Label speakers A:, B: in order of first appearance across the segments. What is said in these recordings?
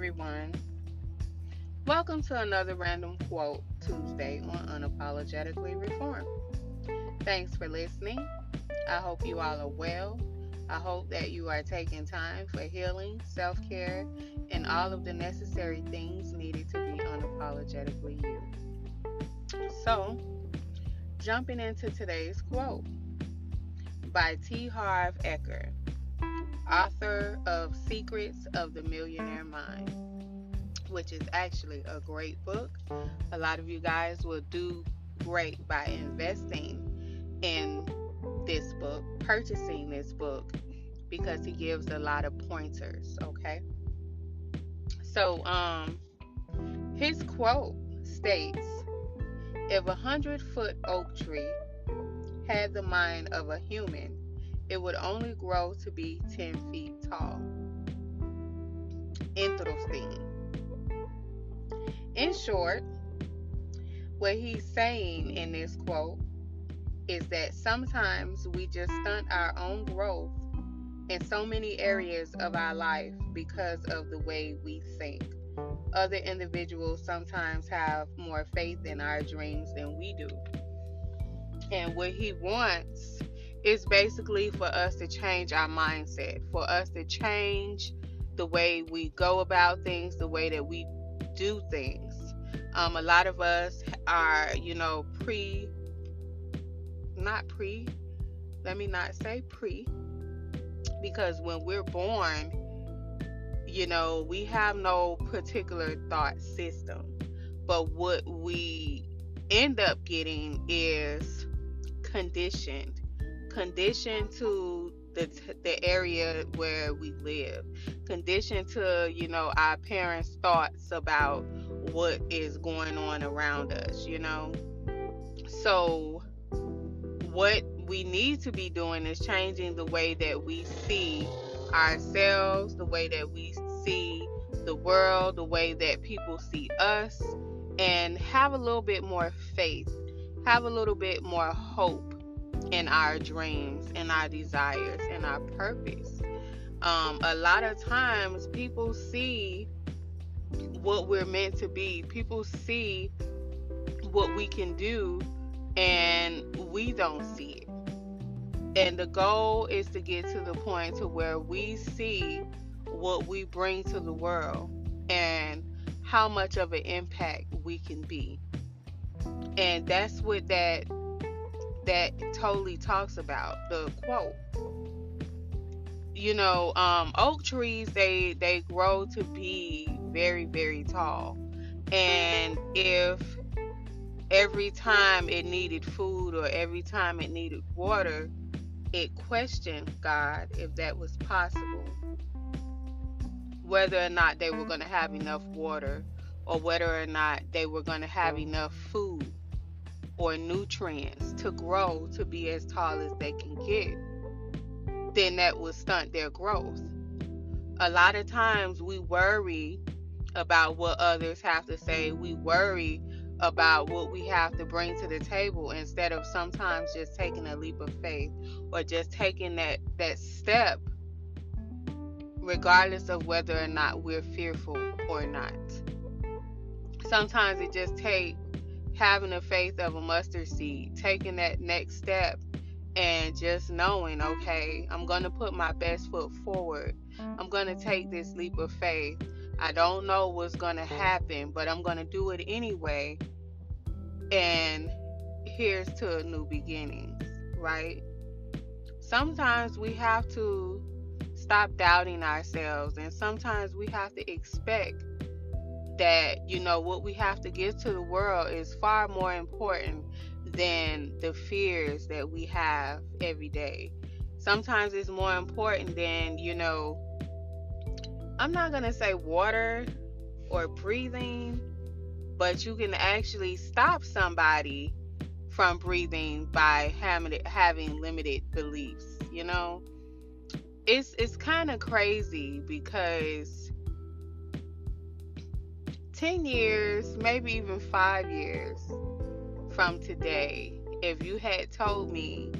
A: everyone. Welcome to another random quote Tuesday on Unapologetically Reformed. Thanks for listening. I hope you all are well. I hope that you are taking time for healing, self care, and all of the necessary things needed to be unapologetically you. So, jumping into today's quote by T. Harv Eker author of Secrets of the Millionaire Mind, which is actually a great book. A lot of you guys will do great by investing in this book, purchasing this book, because he gives a lot of pointers, okay? So, um, his quote states If a hundred foot oak tree had the mind of a human, it would only grow to be 10 feet tall. Interesting. In short, what he's saying in this quote is that sometimes we just stunt our own growth in so many areas of our life because of the way we think. Other individuals sometimes have more faith in our dreams than we do. And what he wants it's basically for us to change our mindset, for us to change the way we go about things, the way that we do things. Um, a lot of us are, you know, pre, not pre, let me not say pre, because when we're born, you know, we have no particular thought system. But what we end up getting is conditioned conditioned to the the area where we live, conditioned to you know our parents' thoughts about what is going on around us. You know, so what we need to be doing is changing the way that we see ourselves, the way that we see the world, the way that people see us, and have a little bit more faith, have a little bit more hope in our dreams in our desires in our purpose. Um, a lot of times people see what we're meant to be, people see what we can do, and we don't see it. And the goal is to get to the point to where we see what we bring to the world and how much of an impact we can be. And that's what that that totally talks about the quote. You know um, oak trees they they grow to be very very tall. And if every time it needed food or every time it needed water it questioned god if that was possible. Whether or not they were going to have enough water or whether or not they were going to have enough food or nutrients to grow to be as tall as they can get, then that will stunt their growth. A lot of times we worry about what others have to say. We worry about what we have to bring to the table instead of sometimes just taking a leap of faith or just taking that that step regardless of whether or not we're fearful or not. Sometimes it just takes having the faith of a mustard seed, taking that next step and just knowing, okay, I'm going to put my best foot forward. I'm going to take this leap of faith. I don't know what's going to happen, but I'm going to do it anyway. And here's to a new beginning, right? Sometimes we have to stop doubting ourselves, and sometimes we have to expect that you know what we have to give to the world is far more important than the fears that we have every day. Sometimes it's more important than, you know, I'm not going to say water or breathing, but you can actually stop somebody from breathing by having, having limited beliefs, you know? It's it's kind of crazy because 10 years, maybe even five years from today, if you had told me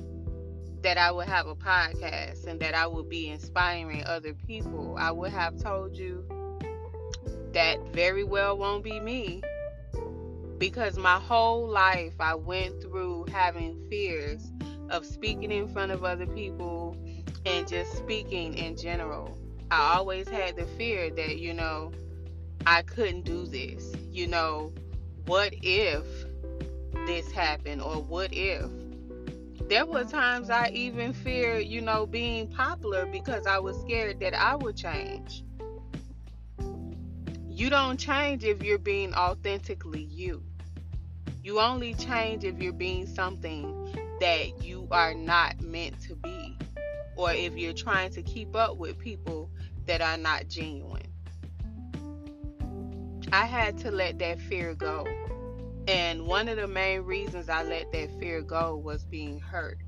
A: that I would have a podcast and that I would be inspiring other people, I would have told you that very well won't be me because my whole life I went through having fears of speaking in front of other people and just speaking in general. I always had the fear that, you know, I couldn't do this. You know, what if this happened or what if? There were times I even feared, you know, being popular because I was scared that I would change. You don't change if you're being authentically you. You only change if you're being something that you are not meant to be, or if you're trying to keep up with people that are not genuine. I had to let that fear go. And one of the main reasons I let that fear go was being hurt.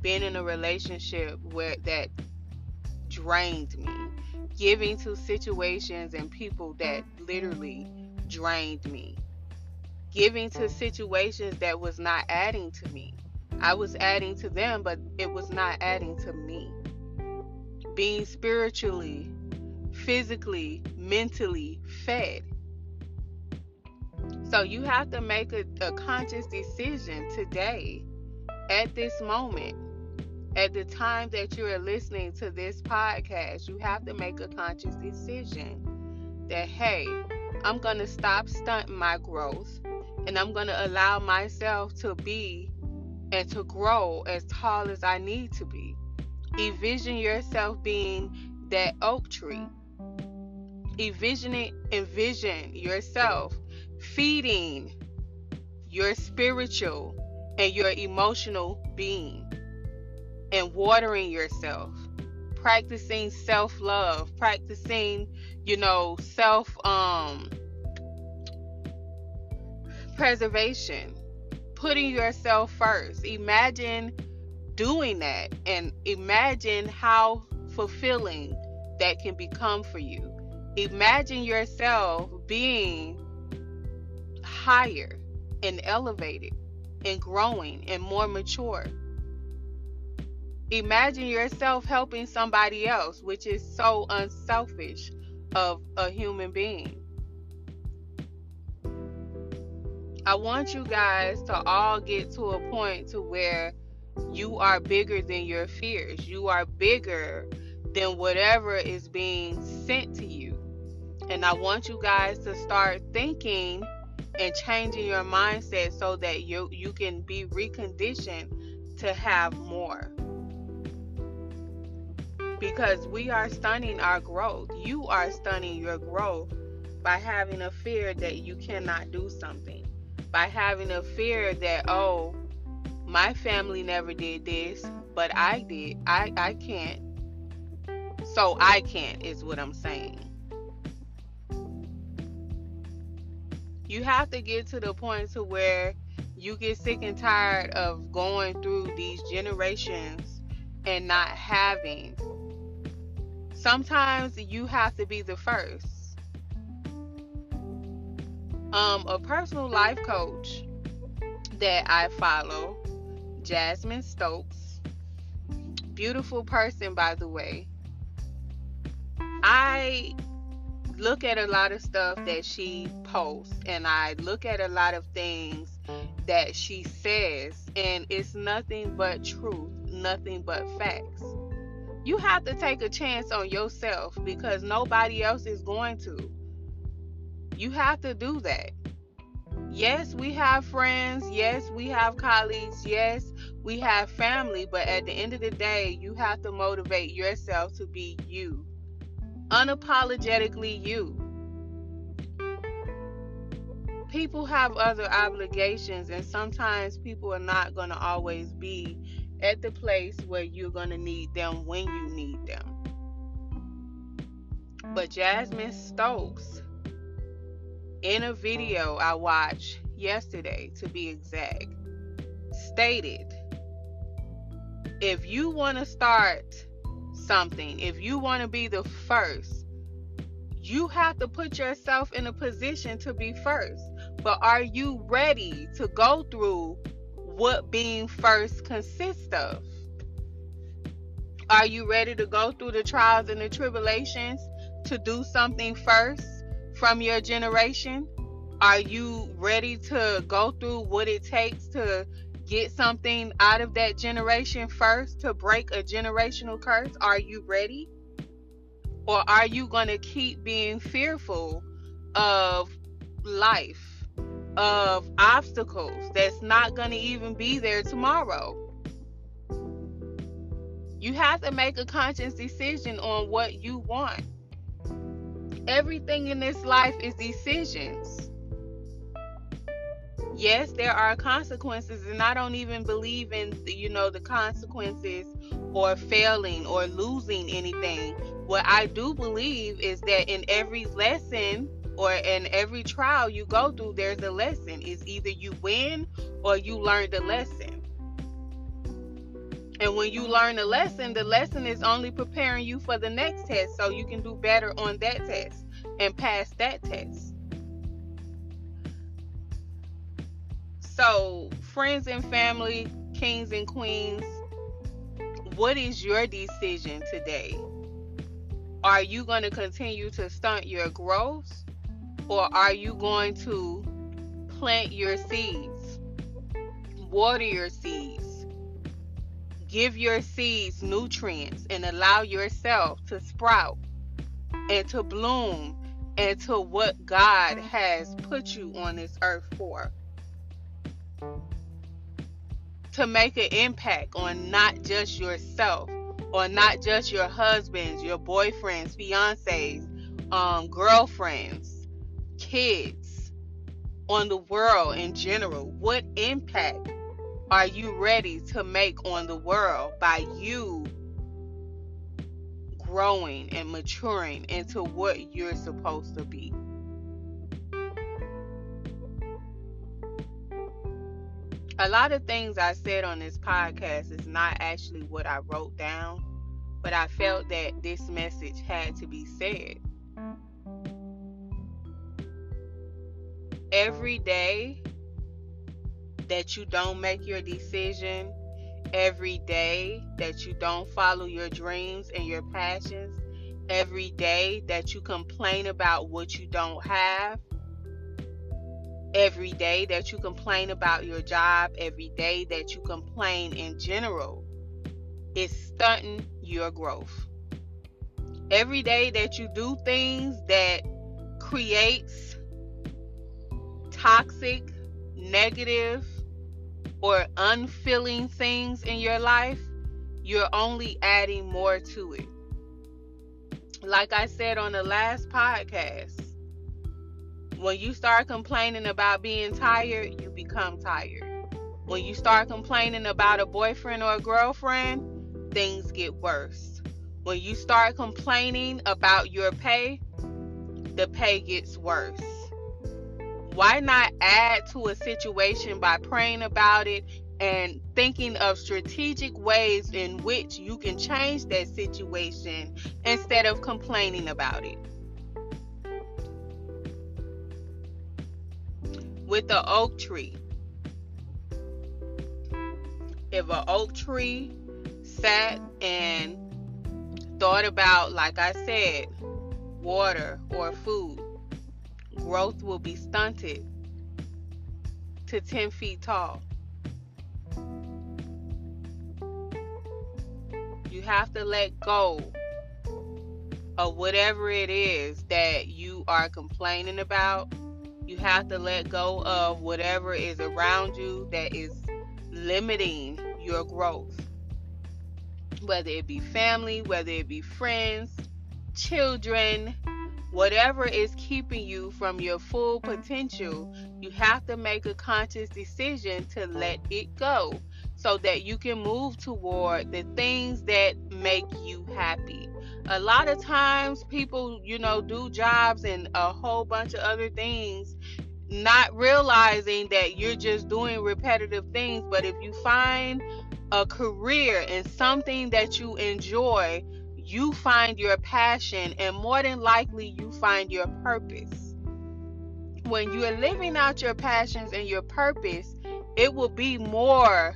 A: Being in a relationship where that drained me. Giving to situations and people that literally drained me. Giving to situations that was not adding to me. I was adding to them, but it was not adding to me. Being spiritually, physically, mentally fed so you have to make a, a conscious decision today, at this moment, at the time that you are listening to this podcast. You have to make a conscious decision that, hey, I'm going to stop stunting my growth and I'm going to allow myself to be and to grow as tall as I need to be. Envision yourself being that oak tree. Envision it, envision yourself feeding your spiritual and your emotional being and watering yourself practicing self-love practicing you know self um preservation putting yourself first. Imagine doing that and imagine how fulfilling that can become for you. Imagine yourself being higher and elevated and growing and more mature. Imagine yourself helping somebody else, which is so unselfish of a human being. I want you guys to all get to a point to where you are bigger than your fears. You are bigger than whatever is being sent to you. And I want you guys to start thinking and changing your mindset so that you you can be reconditioned to have more. Because we are stunning our growth. You are stunning your growth by having a fear that you cannot do something. By having a fear that oh my family never did this but i did. I i can't. So i can't is what i'm saying you have to get to the point to where you get sick and tired of going through these generations and not having. Sometimes you have to be the first. Um a personal life coach that i follow jasmine stokes beautiful person by the way. I look at a lot of stuff that she posts and I look at a lot of things that she says and it's nothing but truth, nothing but facts. You have to take a chance on yourself because nobody else is going to. You have to do that. Yes, we have friends. Yes, we have colleagues. Yes, we have family. But at the end of the day, you have to motivate yourself to be you unapologetically you. People have other obligations, and sometimes people are not going to always be at the place where you're going to need them when you need them. But Jasmine Stokes, in a video I watched yesterday, to be exact, stated if you want to start something, if you want to be the first, you have to put yourself in a position to be first. But are you ready to go through what being first consists of? Are you ready to go through the trials and the tribulations to do something first from your generation? Are you ready to go through what it takes to get something out of that generation first to break a generational curse? Are you ready? Or are you going to keep being fearful of life, of obstacles that's not going to even be there tomorrow? You have to make a conscious decision on what you want. Everything in this life is decisions. Yes, there are consequences, and I don't even believe in you know the consequences or failing or losing anything. What I do believe is that in every lesson or in every trial you go through, there's a lesson. It's either you win or you learn the lesson. And when you learn the lesson, the lesson is only preparing you for the next test so you can do better on that test and pass that test. So, friends and family, kings and queens, what is your decision today? Are you going to continue to stunt your growth or are you going to plant your seeds, water your seeds? Give your seeds nutrients and allow yourself to sprout and to bloom into what God has put you on this earth for. To make an impact on not just yourself or not just your husbands, your boyfriends, fiancés, um, girlfriends, kids, on the world in general. What impact are you ready to make on the world by you growing and maturing into what you're supposed to be? A lot of things I said on this podcast is not actually what I wrote down, but I felt that this message had to be said. Every day, that you don't make your decision every day, that you don't follow your dreams and your passions every day, that you complain about what you don't have every day, that you complain about your job every day, that you complain in general, is stunting your growth. Every day that you do things that creates toxic, negative, or unfilling things in your life, you're only adding more to it. Like I said on the last podcast, when you start complaining about being tired, you become tired. When you start complaining about a boyfriend or a girlfriend, things get worse. When you start complaining about your pay, the pay gets worse why not add to a situation by praying about it and thinking of strategic ways in which you can change that situation instead of complaining about it? With the oak tree, if an oak tree sat and thought about, like I said, water or food, growth will be stunted to 10 feet tall. You have to let go of whatever it is that you are complaining about. You have to let go of whatever is around you that is limiting your growth. Whether it be family, whether it be friends, children, whatever is keeping you from your full potential, you have to make a conscious decision to let it go so that you can move toward the things that make you happy. A lot of times people, you know, do jobs and a whole bunch of other things not realizing that you're just doing repetitive things, but if you find a career and something that you enjoy, you find your passion and more than likely you find your purpose. When you are living out your passions and your purpose, it will be more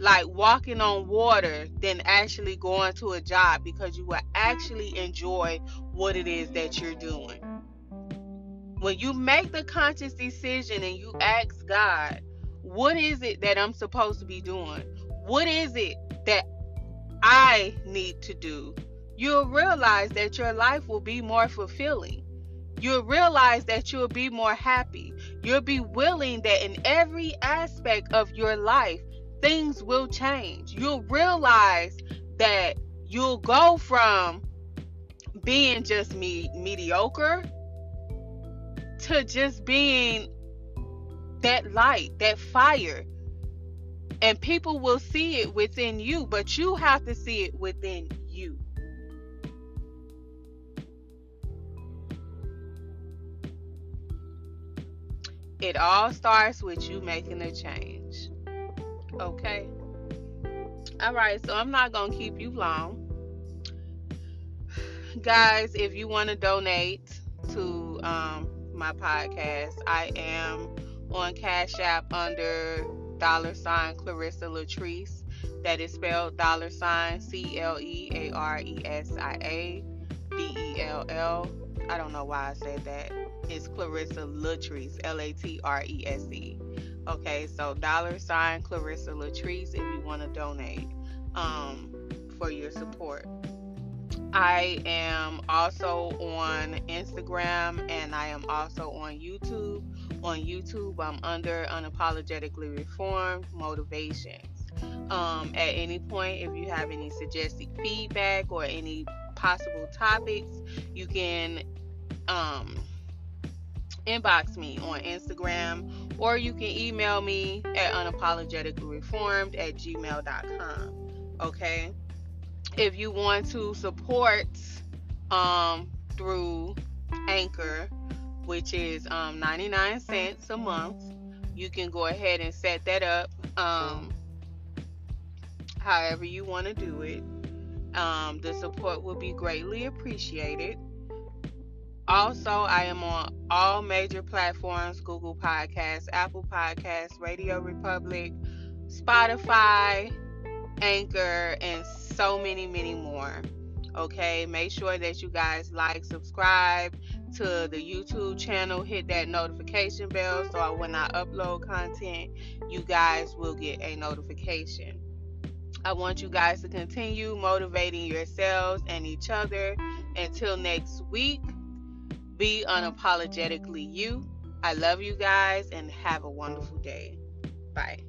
A: like walking on water than actually going to a job because you will actually enjoy what it is that you're doing. when you make the conscious decision and you ask God, what is it that I'm supposed to be doing? What is it that I need to do? You'll realize that your life will be more fulfilling. You'll realize that you'll be more happy. You'll be willing that in every aspect of your life, things will change. You'll realize that you'll go from being just me mediocre to just being that light, that fire. And people will see it within you, but you have to see it within you. It all starts with you making a change. Okay? All right, so I'm not going to keep you long. Guys, if you want to donate to um, my podcast. I am on Cash App under dollar sign Clarissa Latrese. That is spelled dollar sign C L E A R E S I A B E L L. I don't know why I said that. It's Clarissa Latrese, L A T R E S E. Okay, so dollar sign Clarissa Latrese if you want to donate um, for your support. I am also on Instagram and I am also on YouTube. On YouTube, I'm under Unapologetically Reformed Motivations. Um, at any point, if you have any suggested feedback or any possible topics, you can um, inbox me on Instagram or you can email me at unapologeticallyreformed at gmail.com. Okay? if you want to support um, through Anchor, which is um, 99 cents a month, you can go ahead and set that up um, however you want to do it. Um, the support will be greatly appreciated. Also, I am on all major platforms Google Podcasts, Apple Podcasts, Radio Republic, Spotify, Anchor, and so many, many more. Okay, make sure that you guys like, subscribe to the YouTube channel, hit that notification bell so when I upload content, you guys will get a notification. I want you guys to continue motivating yourselves and each other. Until next week, be unapologetically you. I love you guys and have a wonderful day. Bye.